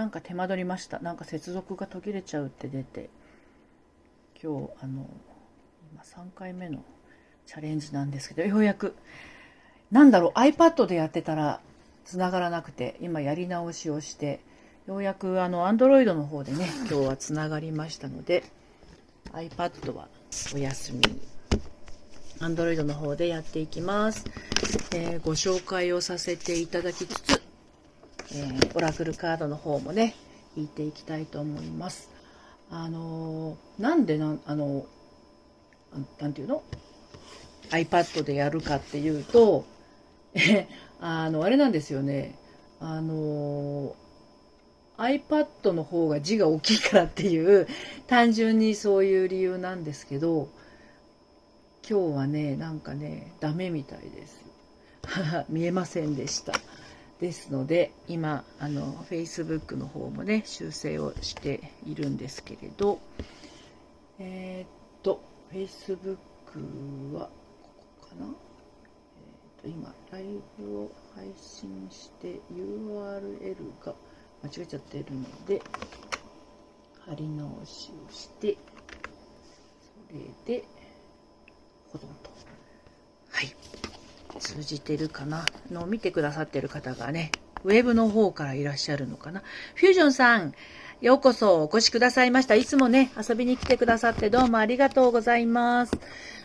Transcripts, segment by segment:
なんか手間取りました。なんか接続が途切れちゃうって出て、今日、あの、今3回目のチャレンジなんですけど、ようやく、なんだろう、iPad でやってたら繋がらなくて、今やり直しをして、ようやくあの、Android の方でね、今日は繋がりましたので、iPad はお休みに。Android の方でやっていきます。えー、ご紹介をさせていただきつつ、えー、オラクルカードの方もね、引いていきたいと思います。あのー、なんでな、あの、なんていうの ?iPad でやるかっていうと、あの、あれなんですよね。あの iPad の方が字が大きいからっていう、単純にそういう理由なんですけど、今日はね、なんかね、ダメみたいです。見えませんでした。ですので、今、あの、Facebook の方もね、修正をしているんですけれど、えー、っと、Facebook は、ここかな、えー、っと、今、ライブを配信して URL が間違えちゃってるので、貼り直しをして、それで、保存と。はい。通じてるかな？の見てくださってる方がね、ウェブの方からいらっしゃるのかな？フュージョンさん、ようこそお越しくださいました。いつもね、遊びに来てくださってどうもありがとうございます。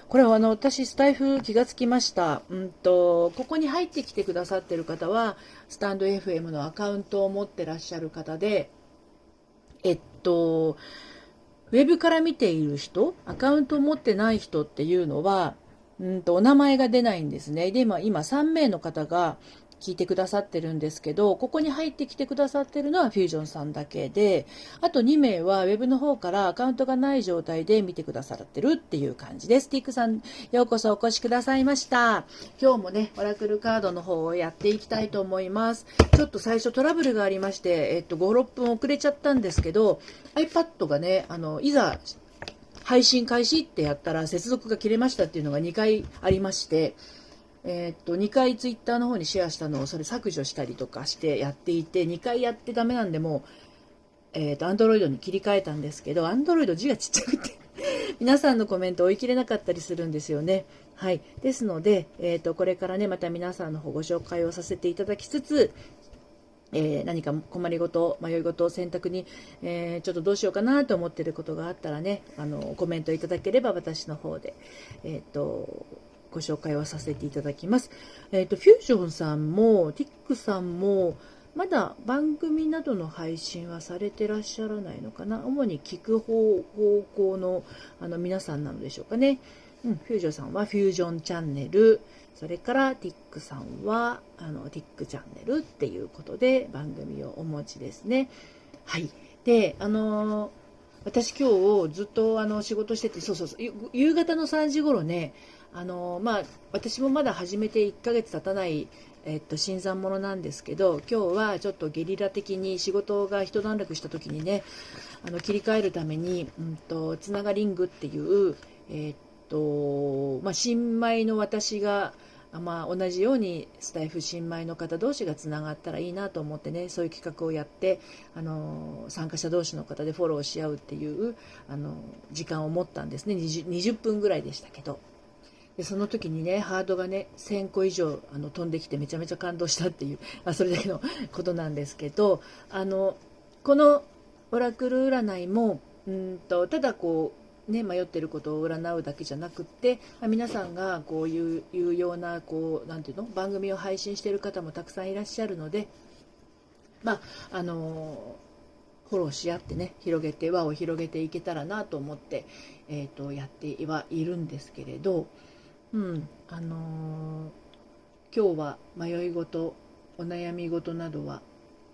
これはあの、私、スタイフ気がつきました。うんと、ここに入ってきてくださってる方は、スタンド FM のアカウントを持ってらっしゃる方で、えっと、ウェブから見ている人、アカウントを持ってない人っていうのは、うんとお名前が出ないんですね。で、今、今3名の方が聞いてくださってるんですけど、ここに入ってきてくださってるのはフュージョンさんだけで、あと2名は Web の方からアカウントがない状態で見てくださってるっていう感じです。ティックさん、ようこそお越しくださいました。今日もね、オラクルカードの方をやっていきたいと思います。ちょっと最初トラブルがありまして、えっと、5、6分遅れちゃったんですけど、iPad がね、あの、いざ配信開始ってやったら接続が切れましたっていうのが2回ありまして、えー、っと、2回ツイッターの方にシェアしたのをそれ削除したりとかしてやっていて、2回やってダメなんでもう、え、っと、アンドロイドに切り替えたんですけど、アンドロイド字がちっちゃくて 皆さんのコメント追い切れなかったりするんですよね。はい。ですので、えっ、と、これからね、また皆さんの方ご紹介をさせていただきつつ、えー、何か困りごと、迷いごと、選択に、えー、ちょっとどうしようかなと思っていることがあったらね、あの、コメントいただければ私の方で、えっ、ー、と、ご紹介をさせていただきます。えっ、と、フュージョンさんも、ティックさんも、まだ番組などの配信はされてらっしゃらないのかな？主に聞く方向のあの皆さんなのでしょうかね。うん、フュージョンさんはフュージョンチャンネル、それからティックさんはあのティックチャンネルっていうことで番組をお持ちですね。はい。で、あの、私今日ずっとあの仕事してて、そうそうそう、夕方の3時頃ね、あの、まあ、私もまだ始めて1ヶ月経たない、えっと、新参者なんですけど、今日はちょっとゲリラ的に仕事が一段落した時にね、あの、切り替えるために、うんと、つながリングっていう、えっと、まあ、新米の私が、まあ、同じようにスタイフ新米の方同士がつながったらいいなと思ってねそういう企画をやってあの参加者同士の方でフォローし合うっていうあの時間を持ったんですね。20, 20分ぐらいでしたけど。でその時にねハードがね1000個以上あの飛んできてめちゃめちゃ感動したっていう、ま あ、それだけのことなんですけどあのこのオラクル占いもうんとただこうね、迷ってることを占うだけじゃなくって、まあ、皆さんがこういう有用なこうなんていうの？番組を配信している方もたくさんいらっしゃるので、まああのフォローし合ってね広げて輪を広げていけたらなと思って、えーと、やってはいるんですけれど、うんあのー、今日は迷い事お悩み事などは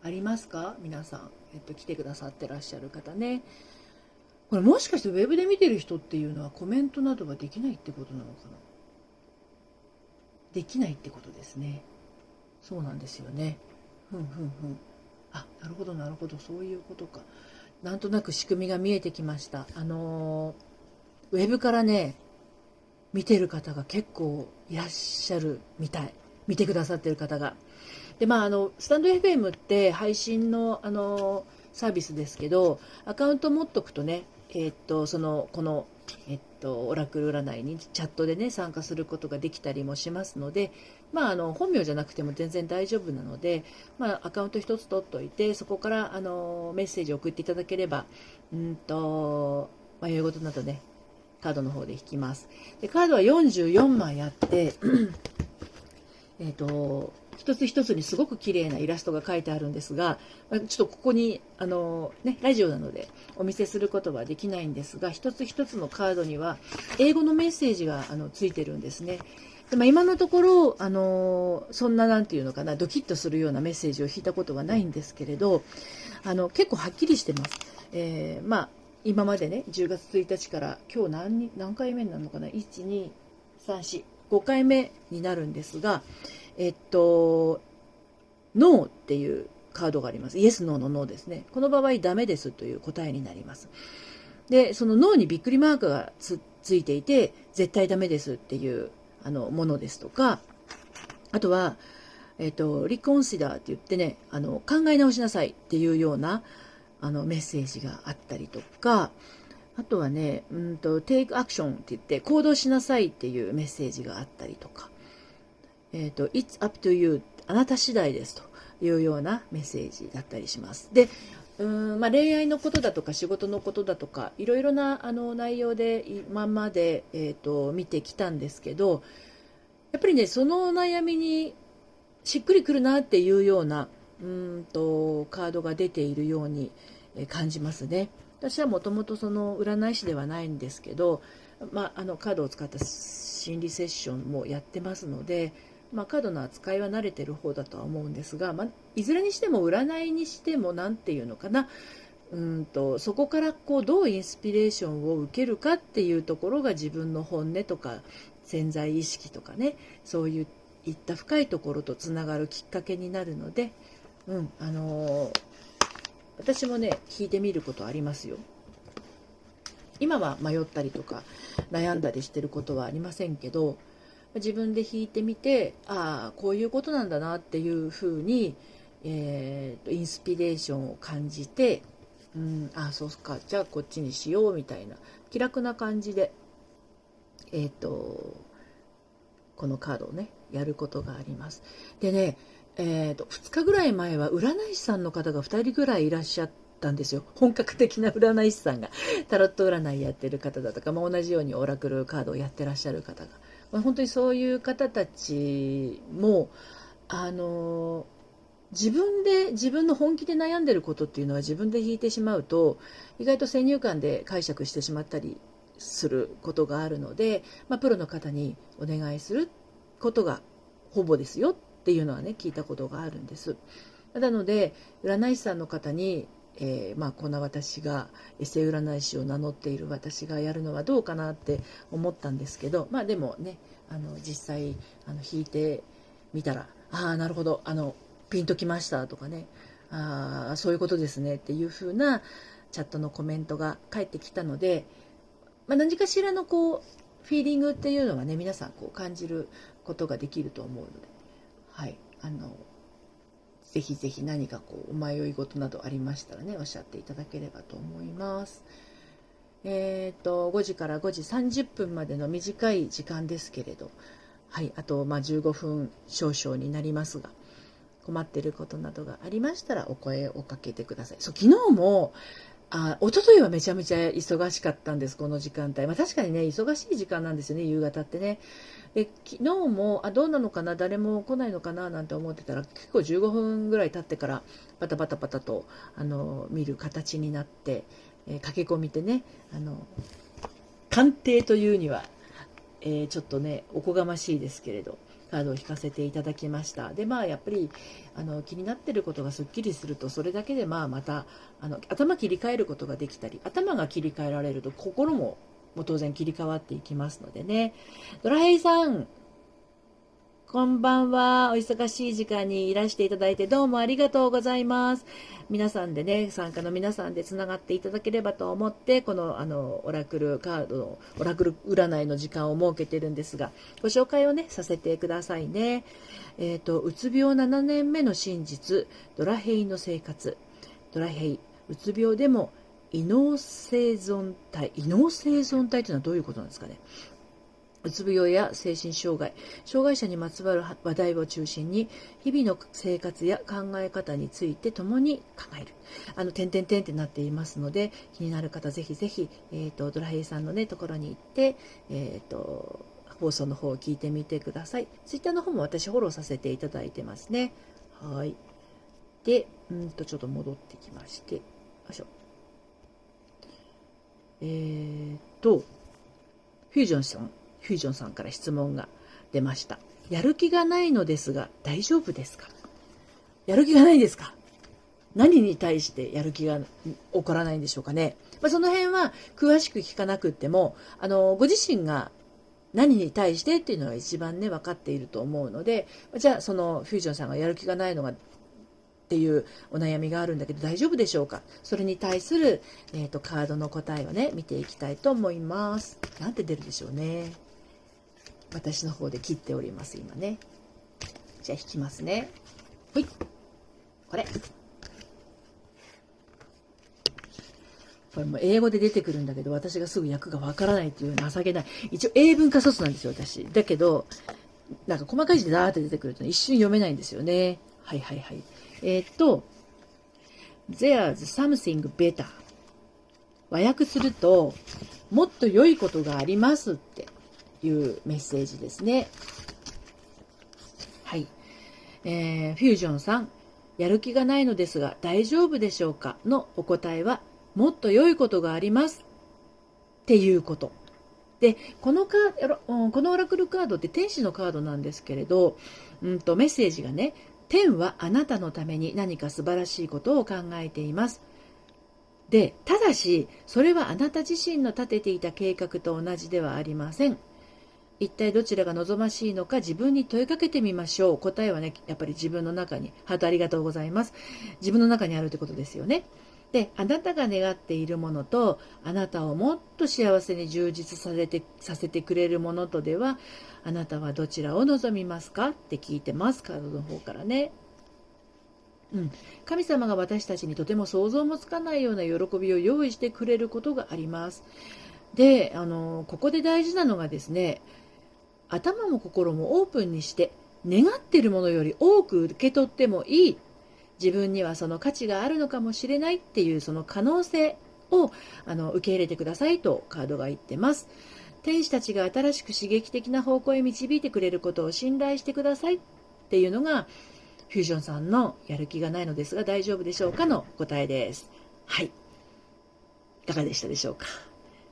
ありますか？皆さん、えっと、来てくださってらっしゃる方ね。これもしかしてウェブで見てる人っていうのはコメントなどができないってことなのかな？できないってことですね。そうなんですよね。ふんふんふん。あ、なるほどなるほど。そういうことか。なんとなく仕組みが見えてきました。あのー、ウェブからね、見てる方が結構いらっしゃるみたい。見てくださってる方が。で、まあ、あの、スタンド FM って配信の、あの、サービスですけど、アカウント持っとくとね、え、っと、その、この、えっと、オラクル占いにチャットでね、参加することができたりもしますので、まあ、あの、本名じゃなくても全然大丈夫なので、まあ、アカウント一つ取っておいて、そこから、あの、メッセージを送っていただければ、うんと、迷い事などね、カードの方で引きます。で、カードは44枚あって、えっと、一つ一つにすごく綺麗なイラストが書いてあるんですが、ちょっとここに、あの、ね、ラジオなのでお見せすることはできないんですが、一つ一つのカードには英語のメッセージがあのついてるんですね。でまあ、今のところ、あのそんななんていうのかな、ドキッとするようなメッセージを引いたことはないんですけれど、あの結構はっきりしてます。えー、まあ、今までね、10月1日から今日何何回目になるのかな、1、2、3、4、5回目になるんですが、えっと、ノーっていうカードがあります。イエス、ノーのノーですね。この場合、ダメですという答えになります。で、そのノーにびっくりマークがつついていて、絶対ダメですっていうあのものですとか、あとは、えっと、リコンシダーって言ってね、あの、考え直しなさいっていうような、あの、メッセージがあったりとか、あとはね、うんと、take action って言って、行動しなさいっていうメッセージがあったりとか、えっ、ー、と、It's up to you あなた次第ですというようなメッセージだったりします。で、うんまあ、恋愛のことだとか仕事のことだとかいろいろなあの内容で今まで、えーと、見てきたんですけどやっぱりねその悩みにしっくりくるなっていうようなうんとカードが出ているように感じますね。私はもともとその占い師ではないんですけど、まあ、あのカードを使った心理セッションもやってますのでまあ、カードの扱いは慣れてる方だとは思うんですが、まあ、いずれにしても占いにしても何て言うのかな。うんとそこからこうどうインスピレーションを受けるかっていうところが自分の本音とか潜在意識とかね。そういった深いところとつながるきっかけになるので、うんあのー、私もね弾いてみることありますよ。今は迷ったりとか悩んだりしてることはありませんけど自分で弾いてみてああこういうことなんだなっていうふうに、えーと、インスピレーションを感じて、うん、ああそうかじゃあこっちにしようみたいな気楽な感じで、えーと、このカードをねやることがあります。でね、えーと、2日ぐらい前は占い師さんの方が2人ぐらいいらっしゃったんですよ。本格的な占い師さんが。タロット占いやってる方だとか、まあ、同じようにオラクルカードをやってらっしゃる方が。ま本当にそういう方たちもあの自分で自分の本気で悩んでることっていうのは自分で引いてしまうと意外と先入観で解釈してしまったりすることがあるので、まあ、プロの方にお願いすることがほぼですよっていうのはね聞いたことがあるんです。なので占い師さんの方にえー、まあ、こんな私がエセ占い師を名乗っている私がやるのはどうかなって思ったんですけど、まあ、でもねあの実際あの弾いてみたらああなるほどあのピンときましたとかねああそういうことですねっていう風なチャットのコメントが返ってきたので、まあ、何かしらのこうフィーリングっていうのはね皆さんこう感じることができると思うので、はい、あのぜひぜひ何かこうお迷い事などありましたらねおっしゃっていただければと思います。えっ、と5時から5時30分までの短い時間ですけれどはいあとまあ15分少々になりますが困っていることなどがありましたらお声をかけてください。そう昨日もあ一昨日はめちゃめちゃ忙しかったんです、この時間帯。まあ、確かにね、忙しい時間なんですよね、夕方ってね。で昨日もあどうなのかな誰も来ないのかななんて思ってたら結構15分ぐらい経ってからパタパタパタとあの見る形になって、えー、駆け込みでねあの鑑定というには、えー、ちょっとねおこがましいですけれどカードを引かせていただきましたでまあやっぱりあの気になってることがすっきりするとそれだけでまあまたあの頭切り替えることができたり頭が切り替えられると心もも当然切り替わっていきますのでね。ドラヘイさん、こんばんは。お忙しい時間にいらしていただいてどうもありがとうございます。皆さんでね、参加の皆さんでつながっていただければと思って、この、あの、オラクルカードの、オラクル占いの時間を設けてるんですが、ご紹介をね、させてくださいね。えっ、ー、と、うつ病7年目の真実、ドラヘイの生活。ドラヘイ、うつ病でも、異能生存体。異能生存体というのはどういうことなんですかね。うつ病や精神障害、障害者にまつわる話題を中心に、日々の生活や考え方について共に考える。あの、点々点ってなっていますので、気になる方、ぜひぜひ、えっ、ー、と、ドラヘイさんのね、ところに行って、えっ、ー、と、放送の方を聞いてみてください。ツイッターの方も私フォローさせていただいてますね。はい。で、うんと、ちょっと戻ってきまして、よいしょ。えー、っと、フュージョンさん。フュージョンさんから質問が出ました。やる気がないのですが大丈夫ですか？やる気がないですか？何に対してやる気が起こらないんでしょうかね？まあ、その辺は詳しく聞かなくっても、あの、ご自身が何に対してっていうのが一番ね、分かっていると思うので、じゃあそのフュージョンさんがやる気がないのがっていうお悩みがあるんだけど大丈夫でしょうか？それに対する、えーと、とカードの答えをね見ていきたいと思います。なんて出るでしょうね。私の方で切っております、今ね。じゃあ引きますね。ほい。これ。これも英語で出てくるんだけど、私がすぐ訳がわからないっていう情けない。一応英文化卒なんですよ、私。だけど、なんか細かい字でダーって出てくると一瞬読めないんですよね。はいはいはい。えー、っと、There's something better. 和訳すると、もっと良いことがありますっていうメッセージですね。はい。えー、フュージョンさん、やる気がないのですが大丈夫でしょうかのお答えは、もっと良いことがあります。っていうこと。で、このカこのオラクルカードって天使のカードなんですけれど、うんとメッセージがね、天はあなたのために何か素晴らしいことを考えています。で、ただし、それはあなた自身の立てていた計画と同じではありません。一体どちらが望ましいのか自分に問いかけてみましょう。答えはね、やっぱり自分の中に、ハートありがとうございます。自分の中にあるってことですよね。で、あなたが願っているものと、あなたをもっと幸せに充実させてさせてくれるものとでは、あなたはどちらを望みますか？って聞いてます、カードの方からね。うん、神様が私たちにとても想像もつかないような喜びを用意してくれることがあります。で、あの、ここで大事なのがですね、頭も心もオープンにして願ってるものより多く受け取ってもいい。自分にはその価値があるのかもしれないっていうその可能性をあの受け入れてくださいとカードが言ってます。天使たちが新しく刺激的な方向へ導いてくれることを信頼してくださいっていうのがフュージョンさんのやる気がないのですが大丈夫でしょうかの答えです。はい。いかがでしたでしょうか？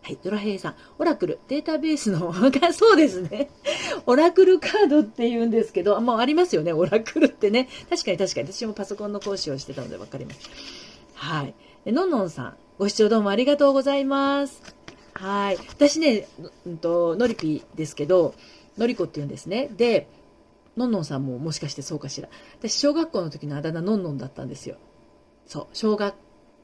はい、ドラヘイさん。オラクル、データベースの、そうですね。オラクルカードって言うんですけど、もうありますよね、オラクルってね。確かに確かに、私もパソコンの講師をしてたので分かります。はい。のんのんさん、ご視聴どうもありがとうございます。はい。私ね、うんと、のりぴですけど、のりこって言うんですね。で、のんのんさんももしかしてそうかしら。私、小学校の時のあだ名のんのんだったんですよ。そう、小学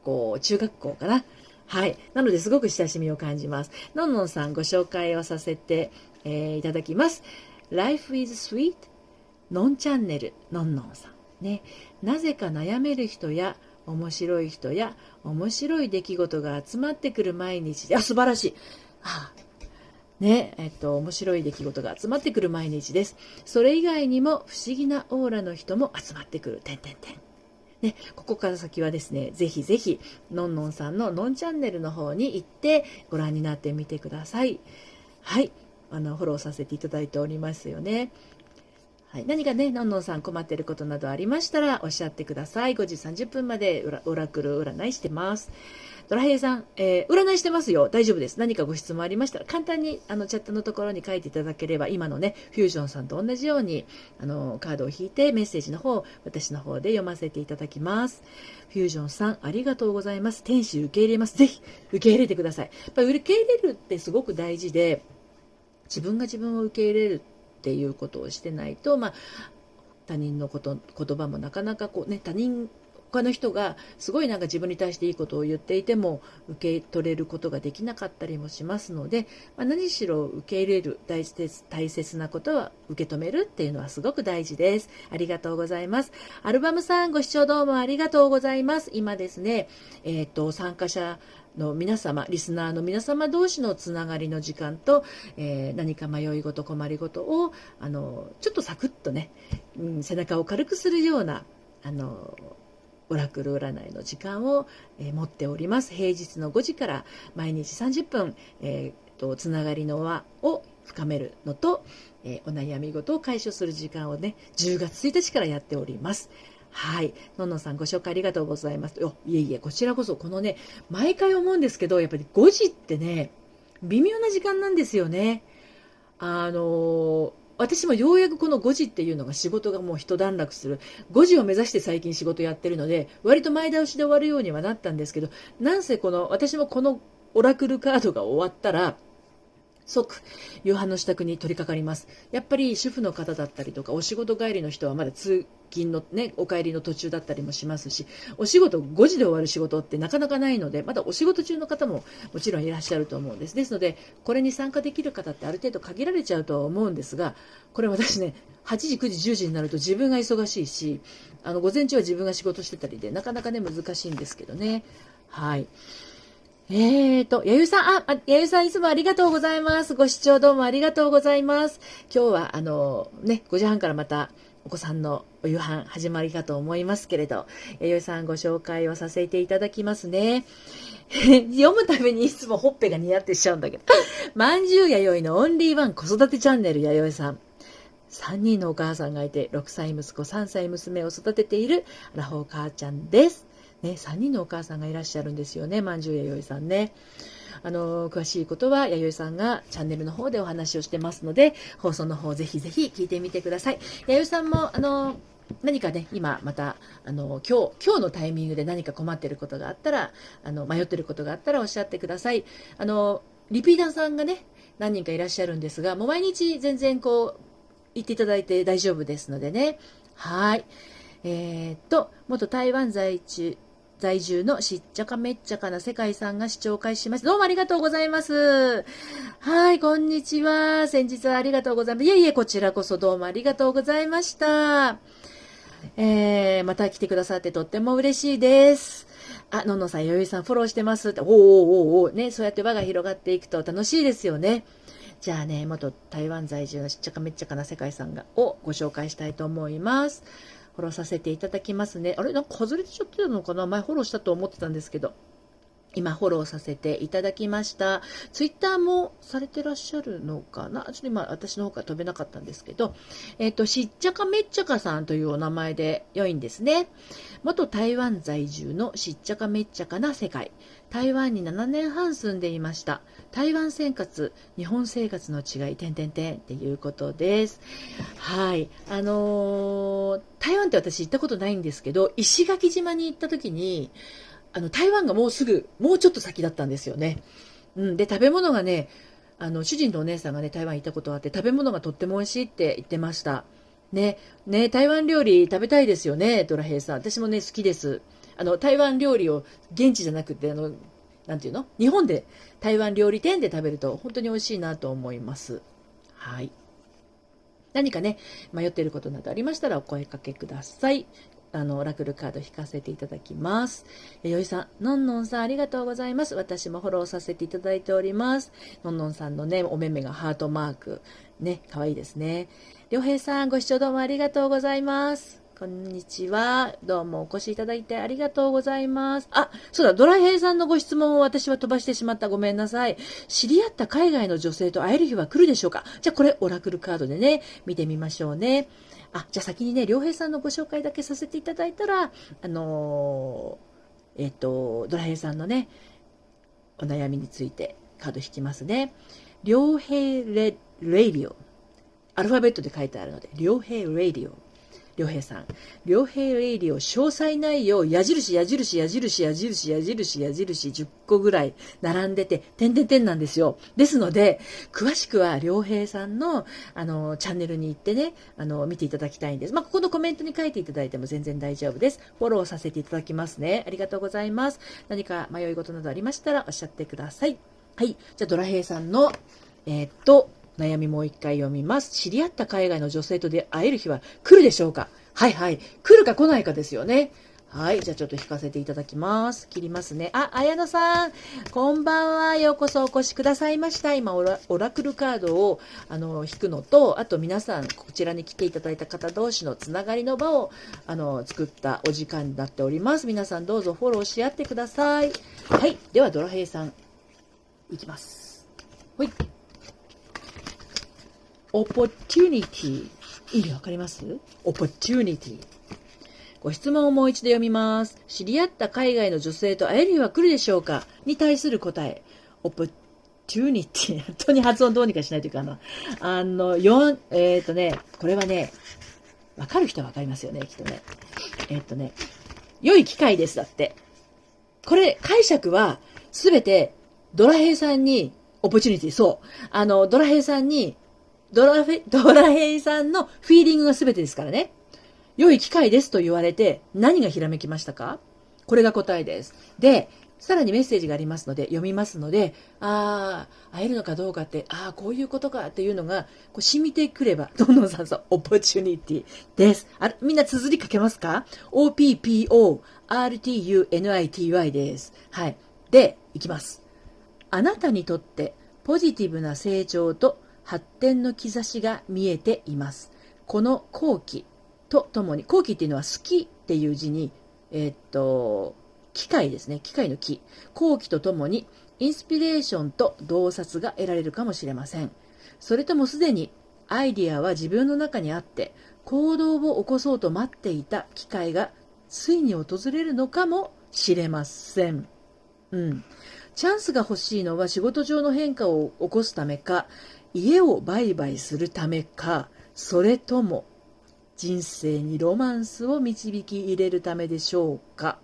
校、中学校かな。はい。なので、すごく親しみを感じます。のんのんさん、ご紹介をさせて、えー、いただきます。Life is Sweet のんチャンネルのんのんさん。ね。なぜか悩める人や、面白い人や、面白い出来事が集まってくる毎日で、あ、素晴らしい。はあね、えっと、面白い出来事が集まってくる毎日です。それ以外にも不思議なオーラの人も集まってくる。てんてんてん。ね、ここから先はですね、ぜひぜひ、のんのんさんののんチャンネルの方に行ってご覧になってみてください。はい。あの、フォローさせていただいておりますよね。はい、何かね、のんのんさん困ってることなどありましたらおっしゃってください。5時30分までオラクル占いしてます。ドラヘイさん、えー、占いしてますよ。大丈夫です。何かご質問ありましたら、簡単にあのチャットのところに書いていただければ、今のね、フュージョンさんと同じように、あの、カードを引いてメッセージの方、私の方で読ませていただきます。フュージョンさん、ありがとうございます。天使受け入れます。ぜひ、受け入れてください。やっぱ受け入れるってすごく大事で、自分が自分を受け入れるっていうことをしてないと、まあ、他人のこと言葉もなかなかこうね他人他の人がすごいなんか自分に対していいことを言っていても受け取れることができなかったりもしますので、まあ、何しろ受け入れる大切大切なことは受け止めるっていうのはすごく大事です。ありがとうございます。アルバムさんご視聴どうもありがとうございます。今ですね、えっ、ー、と、参加者の皆様、リスナーの皆様同士のつながりの時間と、えー、何か迷い事、困り事を、あの、ちょっとサクッとね、うん、背中を軽くするような、あの、オラクル占い。の時間を、えー、持っております。平日の5時から毎日30分、えーと、つながりの輪を深めるのと、えー、お悩み事を解消する時間をね、10月1日からやっております。はい。のんのんさんご紹介ありがとうござい。ます。よい。えい。え、こちらこそこのね、毎回思うんですけど、やっぱり5時ってね、微妙な時間なんですよね。あのー私もようやくこの5時っていうのが仕事がもう一段落する。5時を目指して最近仕事やってるので、割と前倒しで終わるようにはなったんですけど、なんせこの、私もこのオラクルカードが終わったら、即夕飯の支度に取り掛かります。やっぱり主婦の方だったりとか、お仕事帰りの人はまだ通勤のね、お帰りの途中だったりもしますし、お仕事5時で終わる仕事ってなかなかないので、まだお仕事中の方ももちろんいらっしゃると思うんです。ですので、これに参加できる方ってある程度限られちゃうとは思うんですが、これ私ね、8時、9時、10時になると自分が忙しいし、あの、午前中は自分が仕事してたりで、なかなかね、難しいんですけどね。はい。えーと、やゆさん、あ、やゆさんいつもありがとうございます。ご視聴どうもありがとうございます。今日は、あの、ね、5時半からまた、お子さんのお夕飯始まりかと思いますけれど、やゆさんご紹介をさせていただきますね。読むためにいつもほっぺが似合ってしちゃうんだけど。まんじゅうやよいのオンリーワン子育てチャンネルやよいさん。3人のお母さんがいて、6歳息子、3歳娘を育てているラフォー母ちゃんです。ね、3人のお母さんがいらっしゃるんですよね、まんじゅうやよいさんね。あの、詳しいことは、やよいさんがチャンネルの方でお話をしてますので、放送の方ぜひぜひ聞いてみてください。やよいさんも、あの、何かね、今また、あの、今日、今日のタイミングで何か困ってることがあったら、あの、迷ってることがあったらおっしゃってください。あの、リピーターさんがね、何人かいらっしゃるんですが、もう毎日全然こう、言っていただいて大丈夫ですのでね。はい。えー、っと、元台湾在中、在住のしっちゃかめっちゃかな世界さんが視聴開始します。どうもありがとうございます。はい、こんにちは。先日はありがとうございます。いえいえ、こちらこそどうもありがとうございました。えー、また来てくださってとっても嬉しいです。あ、のんのさん、よいさんフォローしてますって。おーおーおおね、そうやって輪が広がっていくと楽しいですよね。じゃあね、元台湾在住のしっちゃかめっちゃかな世界さんが、をご紹介したいと思います。フォローさせていただきますね。あれなんか外れてちゃってたのかな？前フォローしたと思ってたんですけど。今フォローさせていただきました。ツイッターもされてらっしゃるのかな？ちょっと今私の方から飛べなかったんですけど、えっ、ー、と、しっちゃかめっちゃかさんというお名前で良いんですね。元台湾在住のしっちゃかめっちゃかな世界。台湾に7年半住んでいました。台湾生活、日本生活の違い、点々点っていうことです。はい。あのー、台湾って私行ったことないんですけど、石垣島に行った時に、あの、台湾がもうすぐ、もうちょっと先だったんですよね。うん。で、食べ物がね、あの、主人とお姉さんがね、台湾行ったことあって、食べ物がとっても美味しいって言ってました。ね、ね、台湾料理食べたいですよね、ドラヘイさん。私もね、好きです。あの、台湾料理を現地じゃなくて、あの、なんていうの？日本で台湾料理店で食べると本当に美味しいなと思います。はい。何かね、迷っていることなどありましたらお声かけください。あの、オラクルカード引かせていただきます。えよいさん、のんのんさんありがとうございます。私もフォローさせていただいております。のんのんさんのね、お目目がハートマーク。ね、かわいいですね。りょうへいさん、ご視聴どうもありがとうございます。こんにちは。どうもお越しいただいてありがとうございます。あ、そうだ、ドラヘイさんのご質問を私は飛ばしてしまった。ごめんなさい。知り合った海外の女性と会える日は来るでしょうか？じゃあこれ、オラクルカードでね、見てみましょうね。あ、じゃあ先にね、良平さんのご紹介だけさせていただいたら、あのー、えっ、ー、と、ドラヘイさんのね、お悩みについてカード引きますね。良平レ radio。アルファベットで書いてあるので、良平 radio。良平さん。良平レイリオ詳細内容、矢印、矢印、矢印、矢印、矢印、矢印、10個ぐらい並んでて、点々点なんですよ。ですので、詳しくは良平さんの、あの、チャンネルに行ってね、あの、見ていただきたいんです。まあ、ここのコメントに書いていただいても全然大丈夫です。フォローさせていただきますね。ありがとうございます。何か迷い事などありましたらおっしゃってください。はい。じゃあ、ドラヘイさんの、えー、っと、悩みもう一回読みます。知り合った海外の女性と出会える日は来るでしょうか？はいはい。来るか来ないかですよね。はい。じゃあちょっと引かせていただきます。切りますね。あ、綾野さん。こんばんは。ようこそお越しくださいました。今オラ、オラクルカードを、あの、引くのと、あと皆さん、こちらに来ていただいた方同士のつながりの場を、あの、作ったお時間になっております。皆さんどうぞフォローし合ってください。はい。では、ドラヘイさん、いきます。ほい。Opportunity 意味わかります ?opportunity ご質問をもう一度読みます。知り合った海外の女性と会える日は来るでしょうか？に対する答え。opportunity 本当に発音どうにかしないというかな。あの、4、えっ、ー、とね、これはね、わかる人はわかりますよね、きっとね。えっ、ー、とね、良い機会です、だって。これ、解釈は、すべて、ドラヘイさんに、オポチュニティ、そう。あの、ドラヘイさんにドラフェ、ドラヘイさんのフィーリングが全てですからね。良い機会ですと言われて何がひらめきましたか？これが答えです。で、さらにメッセージがありますので、読みますので、ああ、会えるのかどうかって、ああ、こういうことかっていうのが、こう染みてくれば、どんどんさんさん、オポチュニティです。あみんな綴り書けますか ?OPPO-RTUNITY です。はい。で、いきます。あなたにとってポジティブな成長と発展の兆しが見えています。この後期とともに、後期っていうのは好きっていう字に、えー、っと、機械ですね。機械の木。後期とともに、インスピレーションと洞察が得られるかもしれません。それともすでにアイディアは自分の中にあって、行動を起こそうと待っていた機会がついに訪れるのかもしれません。うん。チャンスが欲しいのは仕事上の変化を起こすためか、家を売買するためか、それとも人生にロマンスを導き入れるためでしょうか。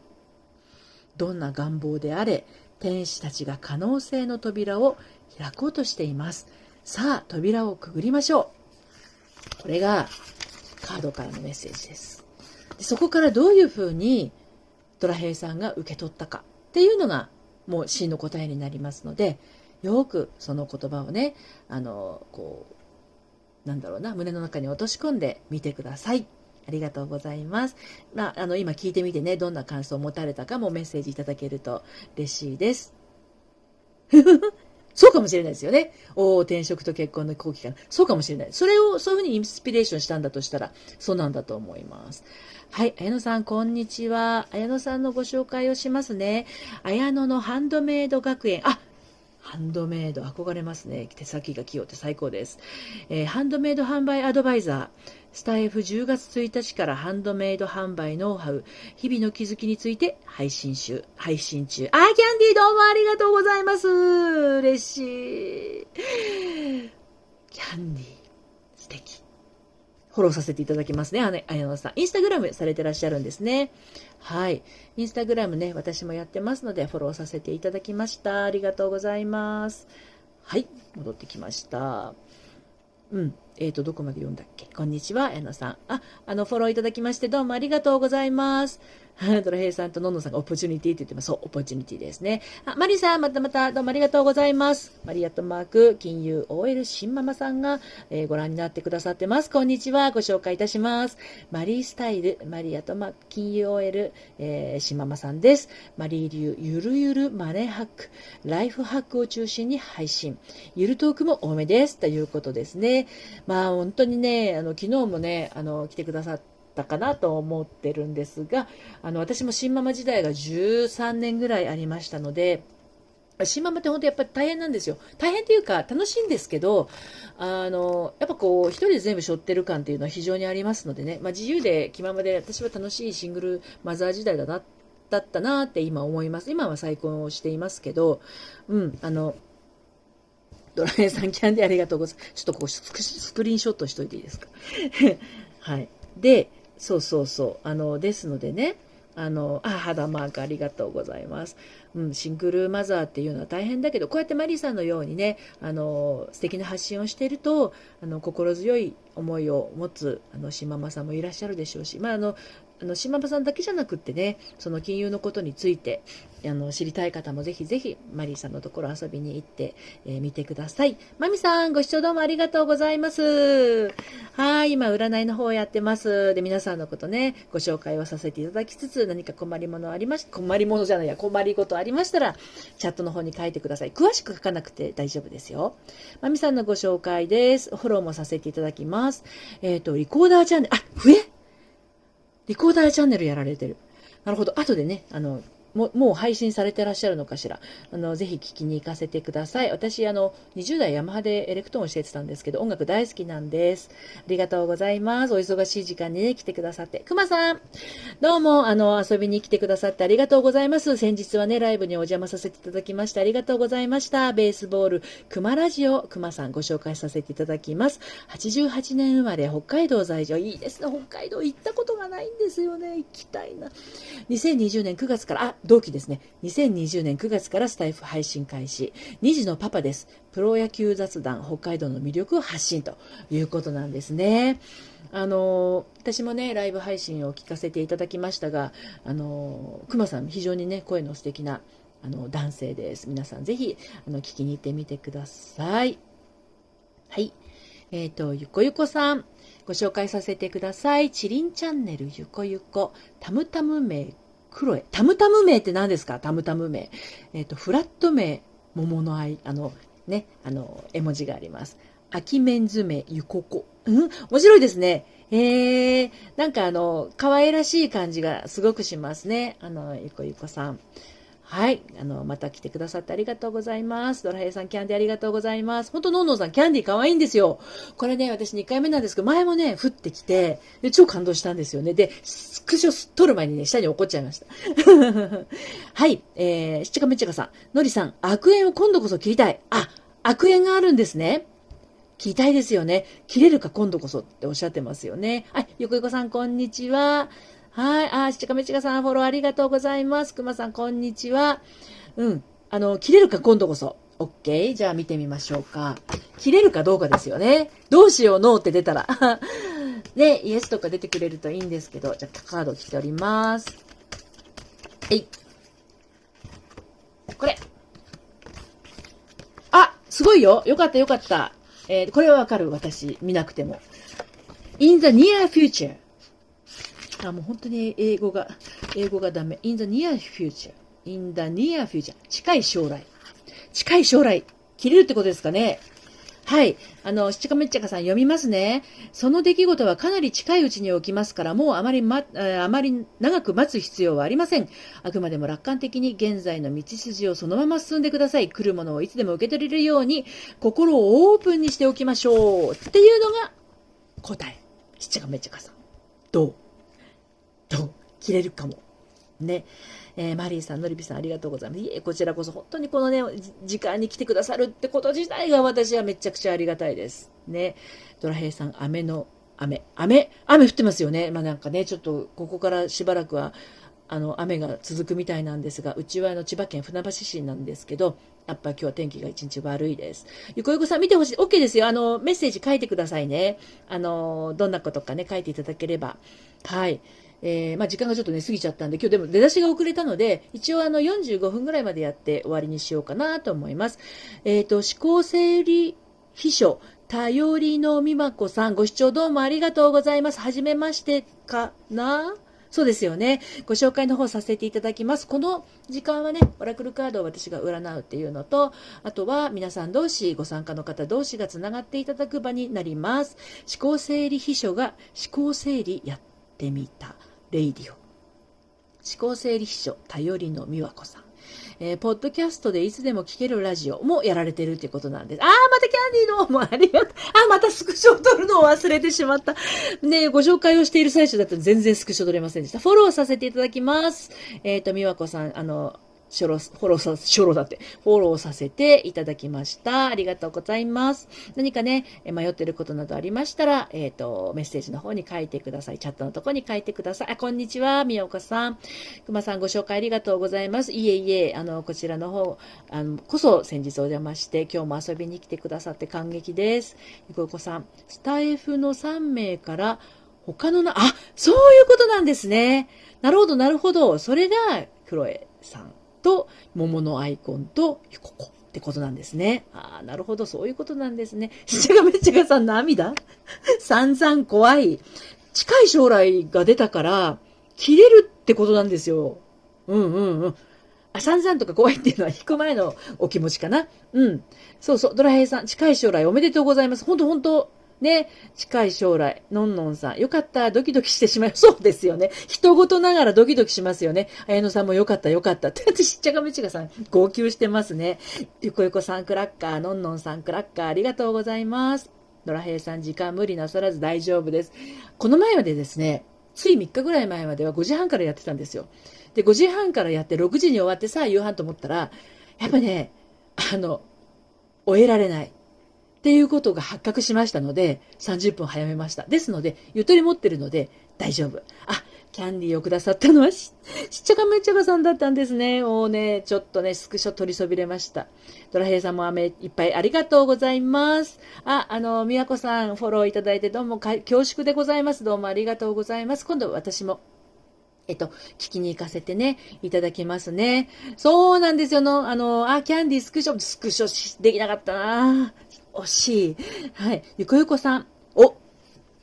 どんな願望であれ、天使たちが可能性の扉を開こうとしています。さあ、扉をくぐりましょう。これがカードからのメッセージです。でそこからどういうふうにドラヘイさんが受け取ったかっていうのがもう真の答えになりますので、よくその言葉をね、あの、こう、なんだろうな、胸の中に落とし込んでみてください。ありがとうございます。まあ、あの、今聞いてみてね、どんな感想を持たれたかもメッセージいただけると嬉しいです。そうかもしれないですよね。おお、転職と結婚の後期かそうかもしれない。それを、そういうふうにインスピレーションしたんだとしたら、そうなんだと思います。はい。綾野さん、こんにちは。綾野さんのご紹介をしますね。綾野のハンドメイド学園。あ、ハンドメイド、憧れますね。手先が器用って最高です。えー、ハンドメイド販売アドバイザー。スタイフ10月1日からハンドメイド販売ノウハウ、日々の気づきについて配信中、配信中。あ、キャンディーどうもありがとうございます。嬉しい。キャンディー、素敵。フォローさせていただきますね、あやのさん。インスタグラムされてらっしゃるんですね。はい。インスタグラムね、私もやってますので、フォローさせていただきました。ありがとうございます。はい。戻ってきました。うん。えっ、ー、と、どこまで読んだっけ？こんにちは、やのさん。あ、あの、フォローいただきまして、どうもありがとうございます。ドラヘイさんとノンノさんが opportunity って言ってます。そう、 opportunity ですね。あ、マリさん、またまたどうもありがとうございます。マリアットマーク、金融 OL 新ママさんが、えー、ご覧になってくださってます。こんにちは。ご紹介いたします。マリースタイル、マリアットマーク、金融 OL、えー、新ママさんです。マリー流、ゆるゆるマネハック、ライフハックを中心に配信。ゆるトークも多めです。ということですね。まあ、本当にね、あの、昨日もね、あの、来てくださっ、たかなと思ってるんですが、あの、私も新ママ時代が13年ぐらいありましたので、新ママって本当やっぱり大変なんですよ。大変っていうか楽しいんですけど、あの、やっぱこう一人で全部背負ってる感っていうのは非常にありますのでね、まあ、自由で気ままで私は楽しいシングルマザー時代だな、だったなって今思います。今は再婚をしていますけど、うん、あの、ドラえさんキャンディーありがとうございます。ちょっとこうスクリーンショットしといていいですか？はい。で、そうそうそう。あの、ですのでね、あの、あ、肌マークありがとうございます。うん、シングルマザーっていうのは大変だけど、こうやってマリーさんのようにね、あの、素敵な発信をしていると、あの、心強い思いを持つ、あの、シママさんもいらっしゃるでしょうし、まあ、あの、あの島場さんだけじゃなくってねその金融のことについてあの知りたい方もぜひぜひマリーさんのところ遊びに行ってみ、えー、てください。マミさんご視聴どうもありがとうございます。はい今占いの方をやってます。で皆さんのことねご紹介をさせていただきつつ何か困りものありまし困りものじゃないや困りごとありましたらチャットの方に書いてください。詳しく書かなくて大丈夫ですよ。マミさんのご紹介です。フォローもさせていただきます。えっ、ー、とリコーダーチャンネルあ増えリコーダーチャンネルやられてる。なるほど。後でね、あの、ももう配信されてらっしゃるのかしら。あの、ぜひ聞きに行かせてください。私、あの、20代ヤマハでエレクトーンを教えてたんですけど、音楽大好きなんです。ありがとうございます。お忙しい時間にね、来てくださって。くまさんどうも、あの、遊びに来てくださってありがとうございます。先日はね、ライブにお邪魔させていただきましてありがとうございました。ベースボール、くまラジオ、くまさんご紹介させていただきます。88年生まれ、北海道在住。いいですね、北海道行ったことがないんですよね。行きたいな。2020年9月から、同期ですね。2020年9月からスタイフ配信開始。2児のパパです。プロ野球雑談、北海道の魅力を発信ということなんですね。あの、私もね、ライブ配信を聞かせていただきましたが、あの、くまさん、非常にね、声の素敵な、あの、男性です。皆さん、ぜひ、あの、聞きに行ってみてください。はい。えっ、ー、と、ゆこゆこさん、ご紹介させてください。チリンチャンネルゆこゆこ、たむたむ名クロエ。タムタム名って何ですか？タムタム名。えっ、ー、と、フラット名、桃の愛、あの、ね、あの、絵文字があります。秋メンズ名、ゆここ。うん？面白いですね。えー、なんかあの、可愛らしい感じがすごくしますね。あの、ゆこゆこさん。はい。あの、また来てくださってありがとうございます。ドラヘイさん、キャンディありがとうございます。ほんと、のんのんさん、キャンディー可愛いんですよ。これね、私2回目なんですけど、前もね、降ってきて、で、超感動したんですよね。で、スクショ撮る前にね、下に怒っちゃいました。はい。えー、七かめちかさん、のりさん、悪縁を今度こそ切りたい。あ、悪縁があるんですね。切りたいですよね。切れるか今度こそっておっしゃってますよね。はい。ゆこゆこさん、こんにちは。はい。あ、しちかめちかさん、フォローありがとうございます。くまさん、こんにちは。うん。あの、切れるか、今度こそ。OK? じゃあ見てみましょうか。切れるかどうかですよね。どうしよう、ノーって出たら。ね、イエスとか出てくれるといいんですけど、じゃあカード切っております。はい。これ。あ、すごいよ。よかったよかった。えー、これはわかる、私。見なくても。in the near future. あ、もう本当に英語が、英語がダメ。in the near future. in the near future. 近い将来。近い将来。切れるってことですかね。はい。あの、七かめっちゃかさん読みますね。その出来事はかなり近いうちに起きますから、もうあまりま、あまり長く待つ必要はありません。あくまでも楽観的に現在の道筋をそのまま進んでください。来るものをいつでも受け取れるように、心をオープンにしておきましょう。っていうのが答え。七かめっちゃかさん。どう？と切れるかも。ね。えー、マリーさん、のりぴさん、ありがとうございます。いえ、こちらこそ本当にこのね、時間に来てくださるってこと自体が私はめちゃくちゃありがたいです。ね。ドラヘイさん、雨の、雨、雨、雨降ってますよね。まあなんかね、ちょっとここからしばらくは、あの、雨が続くみたいなんですが、うちはあの、千葉県船橋市なんですけど、やっぱ今日は天気が一日悪いです。ゆこゆこさん見てほしい。OK ですよ。あの、メッセージ書いてくださいね。あの、どんなことかね、書いていただければ。はい。えー、まあ、時間がちょっとね、過ぎちゃったんで、今日でも出だしが遅れたので、一応あの45分ぐらいまでやって終わりにしようかなと思います。えっ、ー、と、思考整理秘書、頼りのみまこさん、ご視聴どうもありがとうございます。はじめましてかな？そうですよね。ご紹介の方させていただきます。この時間はね、オラクルカードを私が占うっていうのと、あとは皆さん同士、ご参加の方同士がつながっていただく場になります。思考整理秘書が思考整理やってみた。レイディオ。思考整理秘書、頼りの美和子さん。えー、ポッドキャストでいつでも聞けるラジオもやられてるっていうことなんです。ああ、またキャンディーのもうありがとう。あ、またスクショを撮るのを忘れてしまった。ねご紹介をしている最初だったら全然スクショ撮れませんでした。フォローさせていただきます。えっ、ー、と、美和子さん、あの、フォロー、フォローさ、ショロだって、フォローさせていただきました。ありがとうございます。何かね、迷ってることなどありましたら、えっ、ー、と、メッセージの方に書いてください。チャットのとこに書いてください。あ、こんにちは、宮岡さん。熊さんご紹介ありがとうございます。いえいえ、あの、こちらの方、あの、こそ先日お邪魔して、今日も遊びに来てくださって感激です。ゆこゆこさん、スタイフの3名から他のな、あ、そういうことなんですね。なるほど、なるほど。それが、クロエさん。と、桃のアイコンと、ここってことなんですね。ああ、なるほど、そういうことなんですね。しちゃがめちゃがさん涙 散々怖い。近い将来が出たから、切れるってことなんですよ。うんうんうん。あ、散々とか怖いっていうのは引く前のお気持ちかな。うん。そうそう、ドラヘイさん、近い将来おめでとうございます。ほんとほんと、ね、近い将来、のんのんさん、よかった、ドキドキしてしまう。そうですよね。人事ながらドキドキしますよね。綾野さんもよかった、よかった。って、私、ちゃがめちがさん、号泣してますね。ゆこゆこさん、クラッカー、のんのんさん、クラッカー、ありがとうございます。ドラヘイさん、時間無理なさらず大丈夫です。この前までですね、つい3日ぐらい前までは5時半からやってたんですよ。で、5時半からやって6時に終わってさあ夕飯と思ったら、やっぱね、あの、終えられない。っていうことが発覚しましたので、30分早めました。ですので、ゆとり持ってるので大丈夫。あ、キャンディーをくださったのはし、しっちゃかめっちゃかさんだったんですね。もうね、ちょっとね、スクショ取りそびれました。ドラヘイさんも飴いっぱいありがとうございます。あ、あの、みやこさんフォローいただいてどうも恐縮でございます。どうもありがとうございます。今度私もえっと、聞きに行かせてね、いただきますね。そうなんですよ。の、あの、あ、キャンディースクショ、スクショできなかったな惜しい。はい。ゆこゆこさん。お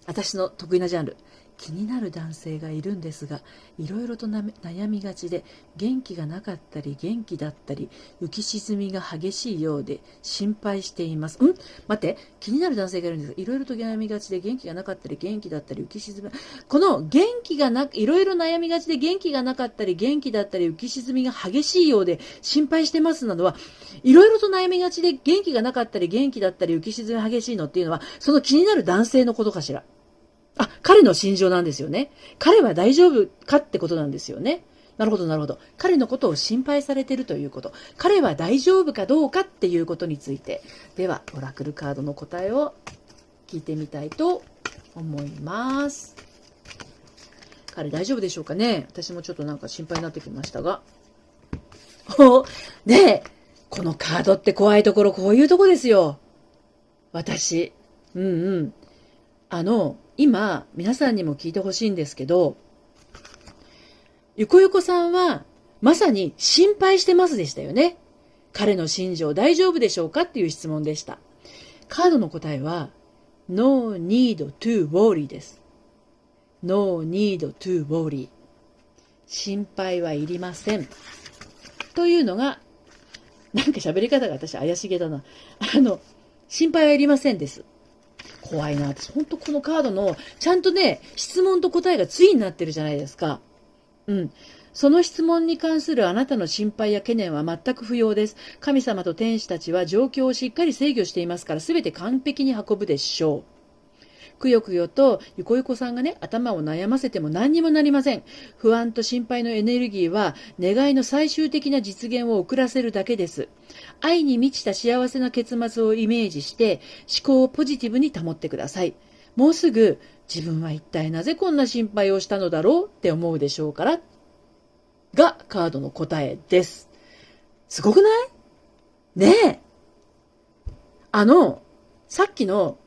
私の得意なジャンル。気になる男性がいるんですが、いろいろと悩みがちで、元気がなかったり、元気だったり、浮き沈みが激しいようで、心配しています。ん？待って、気になる男性がいるんですが、いろいろと悩みがちで、元気がなかったり、元気だったり、浮き沈み、この元気がな、いろいろ悩みがちで、元気がなかったり、元気だったり、浮き沈みが激しいようで、心配してますなどは、いろいろと悩みがちで、元気がなかったり、元気だったり、浮き沈み激しいのっていうのは、その気になる男性のことかしら。あ、彼の心情なんですよね。彼は大丈夫かってことなんですよね。なるほど、なるほど。彼のことを心配されてるということ。彼は大丈夫かどうかっていうことについて。では、オラクルカードの答えを聞いてみたいと思います。彼大丈夫でしょうかね私もちょっとなんか心配になってきましたが。おねえ、このカードって怖いところ、こういうとこですよ。私。うんうん。あの、今、皆さんにも聞いてほしいんですけど、ゆこゆこさんは、まさに心配してますでしたよね。彼の心情大丈夫でしょうかっていう質問でした。カードの答えは、No need to worry です。No need to worry. 心配はいりません。というのが、なんか喋り方が私怪しげだな。あの、心配はいりませんです。怖いな。私、本当このカードの、ちゃんとね、質問と答えが対になってるじゃないですか。うん。その質問に関するあなたの心配や懸念は全く不要です。神様と天使たちは状況をしっかり制御していますから、すべて完璧に運ぶでしょう。くよくよとゆこゆこさんがね、頭を悩ませても何にもなりません。不安と心配のエネルギーは、願いの最終的な実現を遅らせるだけです。愛に満ちた幸せな結末をイメージして、思考をポジティブに保ってください。もうすぐ、自分は一体なぜこんな心配をしたのだろうって思うでしょうから、がカードの答えです。すごくない？ねえ。あの、さっきの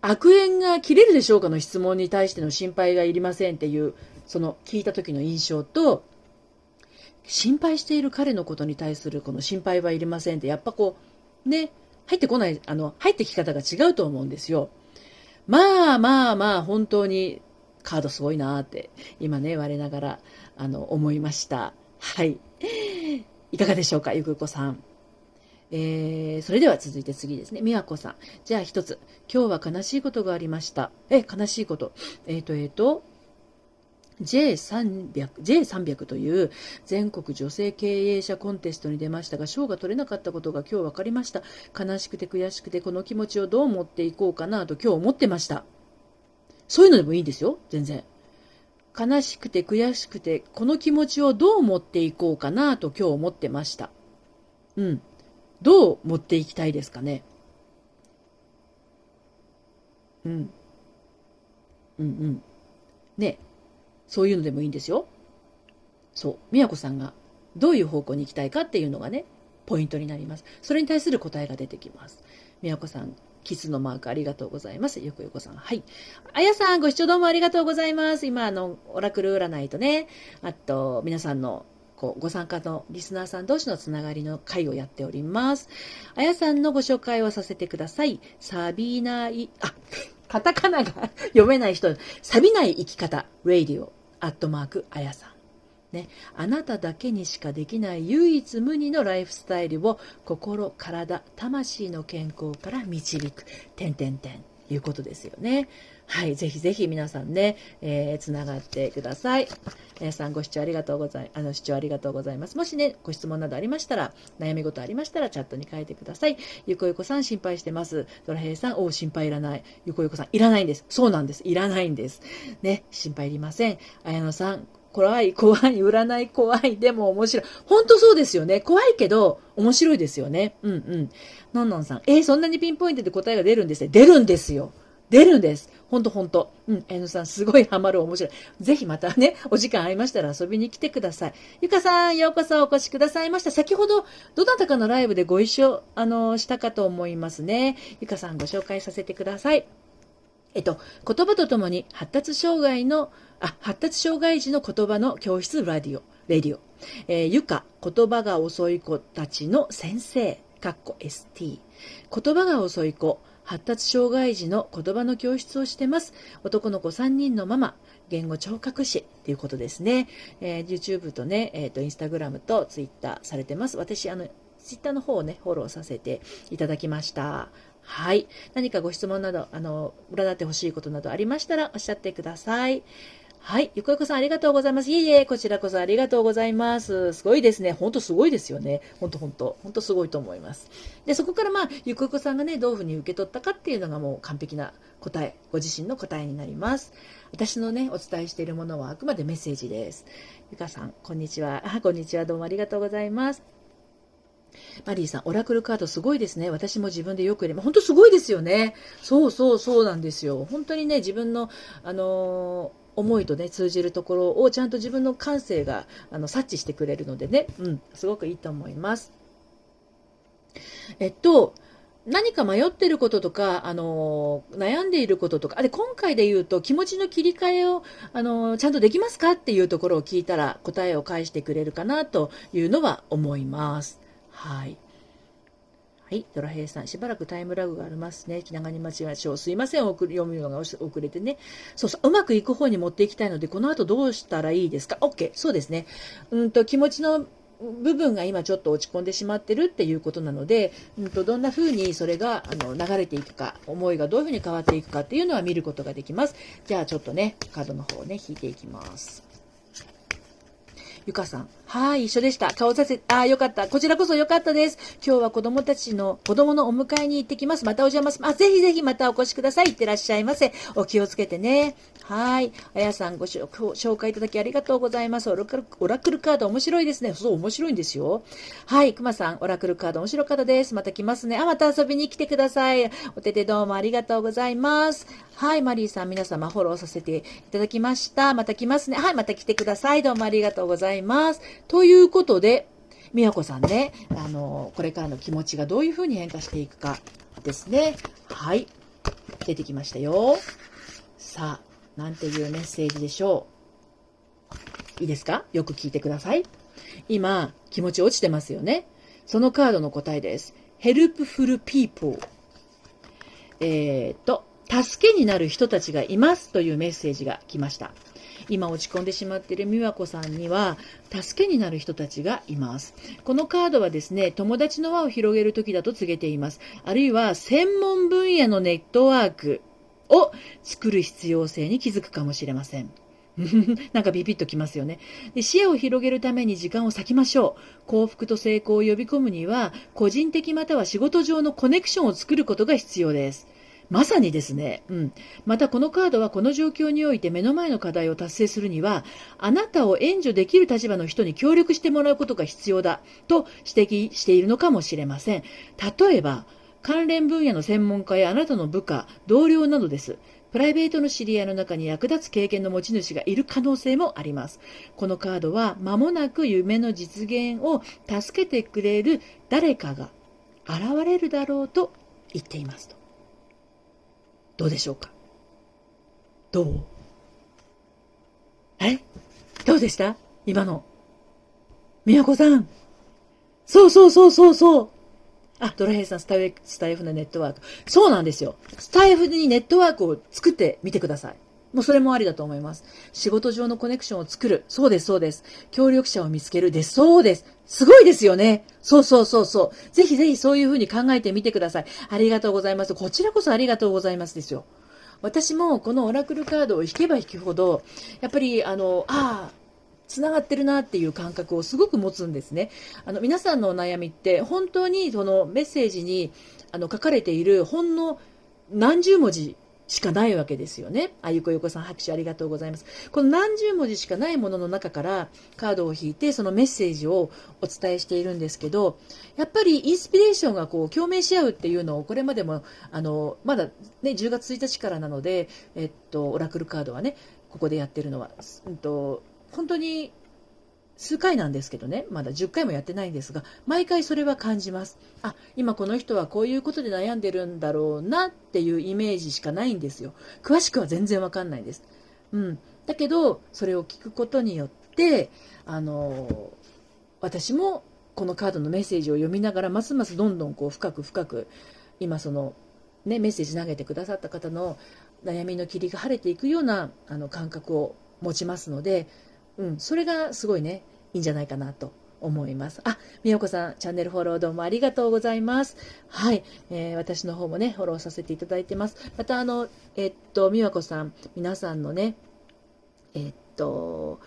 悪縁が切れるでしょうかの質問に対しての心配がいりませんっていう、その聞いた時の印象と、心配している彼のことに対するこの心配はいりませんって、やっぱこう、ね、入ってこない、あの、入ってき方が違うと思うんですよ。まあまあまあ、本当にカードすごいなって、今ね、我ながら、あの、思いました。はい。いかがでしょうか、ゆくこさん。えー、それでは続いて次ですね。みわこさん。じゃあ一つ。今日は悲しいことがありました。え、悲しいこと。えっ、ー、と、えっ、ー、と、J300、J300 という全国女性経営者コンテストに出ましたが、賞が取れなかったことが今日分かりました。悲しくて悔しくて、この気持ちをどう持っていこうかなと今日思ってました。そういうのでもいいんですよ。全然。悲しくて悔しくて、この気持ちをどう持っていこうかなと今日思ってました。うん。どう持っていきたいですかね。うん。うんうん。ね。そういうのでもいいんですよ。そう。みやこさんがどういう方向に行きたいかっていうのがね、ポイントになります。それに対する答えが出てきます。みやこさん、キスのマークありがとうございます。よこよこさん。はい。あやさん、ご視聴どうもありがとうございます。今、あの、オラクル占いとね、あと、皆さんのこうご参加のリスナーさん同士のつながりの会をやっております。あやさんのご紹介をさせてください。サビナイ、あ、カタカナが読めない人、錆びない生き方、 radio、アットマーク、あやさん。ね、あなただけにしかできない唯一無二のライフスタイルを心、体、魂の健康から導く、点々点、いうことですよね。はい、ぜひぜひ皆さんね、えー、つながってください。皆さんご視聴ありがとうござい、あの、視聴ありがとうございます。もしね、ご質問などありましたら、悩み事ありましたら、チャットに書いてください。ゆこゆこさん心配してます。ドラヘイさん、お心配いらない。ゆこゆこさん、いらないんです。そうなんです。いらないんです。ね、心配いりません。綾野さん、怖い、怖い、占い怖い、でも面白い。本当そうですよね。怖いけど、面白いですよね。うんうん。のんのんさん、えー、そんなにピンポイントで答えが出るんですね。出るんですよ。出るんです。ほんとほんと。うん、えのさん、すごいハマる面白い。ぜひまたね、お時間ありましたら遊びに来てください。ゆかさん、ようこそお越しくださいました。先ほど、どなたかのライブでご一緒、あの、したかと思いますね。ゆかさん、ご紹介させてください。えっと、言葉とともに発達障害の、あ、発達障害児の言葉の教室ラディオ、レディオ。えー、ゆか、言葉が遅い子たちの先生、かっこ ST。言葉が遅い子、発達障害児の言葉の教室をしてます。男の子3人のママ、言語聴覚士っていうことですね。えー、YouTube とね、えっ、ー、と、Instagram と Twitter されてます。私、あの、Twitter の方をね、フォローさせていただきました。はい。何かご質問など、あの、占ってほしいことなどありましたらおっしゃってください。はい。ゆこゆこさんありがとうございます。いえいえ、こちらこそありがとうございます。すごいですね。ほんとすごいですよね。ほんとほんと。ほんとすごいと思います。で、そこからまあ、ゆこゆこさんがね、どういうふうに受け取ったかっていうのがもう完璧な答え、ご自身の答えになります。私のね、お伝えしているものはあくまでメッセージです。ゆかさん、こんにちは。あ、こんにちは。どうもありがとうございます。マリーさん、オラクルカードすごいですね。私も自分でよく入れます。本当すごいですよね。そうそうそうなんですよ。本当にね、自分の、あのー思いとね、通じるところをちゃんと自分の感性があの察知してくれるのでね、うん、すごくいいと思います。えっと、何か迷ってることとか、あの、悩んでいることとか、あれ、今回で言うと気持ちの切り替えを、あの、ちゃんとできますかっていうところを聞いたら答えを返してくれるかなというのは思います。はい。はい。ドラヘイさん、しばらくタイムラグがありますね。気長に待ちましょう。すいません。読むのが遅れてね。そうそう。うまくいく方に持っていきたいので、この後どうしたらいいですか ?OK。そうですね。うんと、気持ちの部分が今ちょっと落ち込んでしまってるっていうことなので、うんと、どんな風にそれがあの流れていくか、思いがどういう風に変わっていくかっていうのは見ることができます。じゃあちょっとね、カードの方をね、引いていきます。ゆかさん。はい、一緒でした。顔させ、ああ、よかった。こちらこそよかったです。今日は子供たちの、子供のお迎えに行ってきます。またお邪魔します。あ、ぜひぜひまたお越しください。いってらっしゃいませ。お気をつけてね。はい。あやさんご紹介いただきありがとうございます。オラクルオラクルカード面白いですね。そう、面白いんですよ。はい。くまさん、オラクルカード面白かったです。また来ますね。あ、また遊びに来てください。お手手どうもありがとうございます。はい。マリーさん、皆様フォローさせていただきました。また来ますね。はい。また来てください。どうもありがとうございます。ということで、みやこさんね、あの、これからの気持ちがどういうふうに変化していくかですね。はい。出てきましたよ。さあ、なんていうメッセージでしょう。いいですか？よく聞いてください。今、気持ち落ちてますよね。そのカードの答えです。helpful people。えっ、と、助けになる人たちがいますというメッセージが来ました。今落ち込んでしまっている美和子さんには助けになる人たちがいます。このカードはですね、友達の輪を広げる時だと告げています。あるいは専門分野のネットワークを作る必要性に気づくかもしれません。なんかビビッときますよねで。視野を広げるために時間を割きましょう。幸福と成功を呼び込むには、個人的または仕事上のコネクションを作ることが必要です。まさにですね、うん。またこのカードはこの状況において目の前の課題を達成するには、あなたを援助できる立場の人に協力してもらうことが必要だと指摘しているのかもしれません。例えば、関連分野の専門家やあなたの部下、同僚などです。プライベートの知り合いの中に役立つ経験の持ち主がいる可能性もあります。このカードは間もなく夢の実現を助けてくれる誰かが現れるだろうと言っていますと。どうでしょうか？どう？え？どうでした？今の。みやこさん。そうそうそうそうそう。あ、ドラヘイさん、スタイフ、スタイフのネットワーク。そうなんですよ。スタイフにネットワークを作ってみてください。もうそれもありだと思います。仕事上のコネクションを作る。そうです、そうです。協力者を見つける。で、そうです。すごいですよね。そうそうそうそう。ぜひぜひそういうふうに考えてみてください。ありがとうございます。こちらこそありがとうございますですよ。私もこのオラクルカードを引けば引くほど、やっぱり、あの、ああ、つながってるなっていう感覚をすごく持つんですね。あの、皆さんのお悩みって本当にそのメッセージにあの書かれているほんの何十文字しかないわけですよね。あゆこよこさん拍手ありがとうございます。この何十文字しかないものの中からカードを引いてそのメッセージをお伝えしているんですけど、やっぱりインスピレーションがこう共鳴し合うっていうのをこれまでもあのまだね10月1日からなので、えっとオラクルカードはねここでやってるのは、うんと本当に数回なんですけどね、まだ10回もやってないんですが、毎回それは感じます。あ、今この人はこういうことで悩んでるんだろうなっていうイメージしかないんですよ。詳しくは全然わかんないです。うん。だけど、それを聞くことによって、あの、私もこのカードのメッセージを読みながら、ますますどんどんこう深く深く、今その、ね、メッセージ投げてくださった方の悩みの霧が晴れていくようなあの感覚を持ちますので、うん、それがすごいね、いいんじゃないかなと思います。あ、みよこさん、チャンネルフォローどうもありがとうございます。はい、えー、私の方もね、フォローさせていただいてます。また、あの、えっと、みわこさん、皆さんのね、えっと、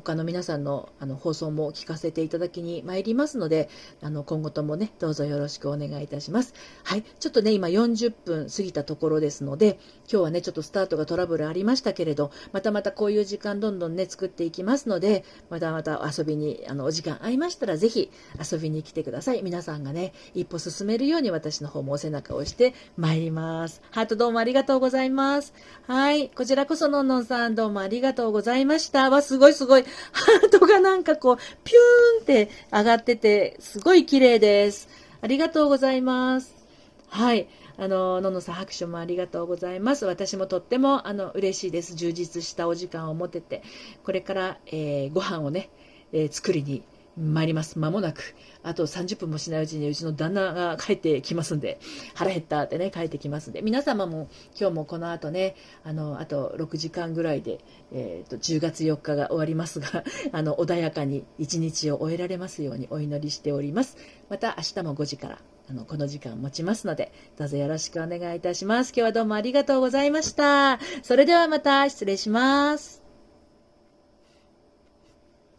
他の皆さんのあの放送も聞かせていただきに参りますので、あの今後ともね、どうぞよろしくお願いいたします。はい、ちょっとね、今40分過ぎたところですので、今日はね、ちょっとスタートがトラブルありましたけれど、またまたこういう時間どんどんね、作っていきますので、またまた遊びに、あの、お時間合いましたら、ぜひ遊びに来てください。皆さんがね、一歩進めるように私の方もお背中を押して参ります。ハートどうもありがとうございます。はい、こちらこそのんのんさんどうもありがとうございました。わ、すごいすごい。ハートがなんかこう、ピューンって上がってて、すごい綺麗です。ありがとうございます。はい。あの、ののさん拍手もありがとうございます。私もとっても、あの、嬉しいです。充実したお時間を持てて、これから、えー、ご飯をね、えー、作りに参ります。間もなく。あと30分もしないうちにうちの旦那が帰ってきますんで、腹減ったってね、帰ってきますんで、皆様も今日もこの後ね、あの、あと6時間ぐらいで、えっ、ー、と、10月4日が終わりますが、あの、穏やかに一日を終えられますようにお祈りしております。また明日も5時から、あの、この時間を持ちますので、どうぞよろしくお願いいたします。今日はどうもありがとうございました。それではまた失礼します。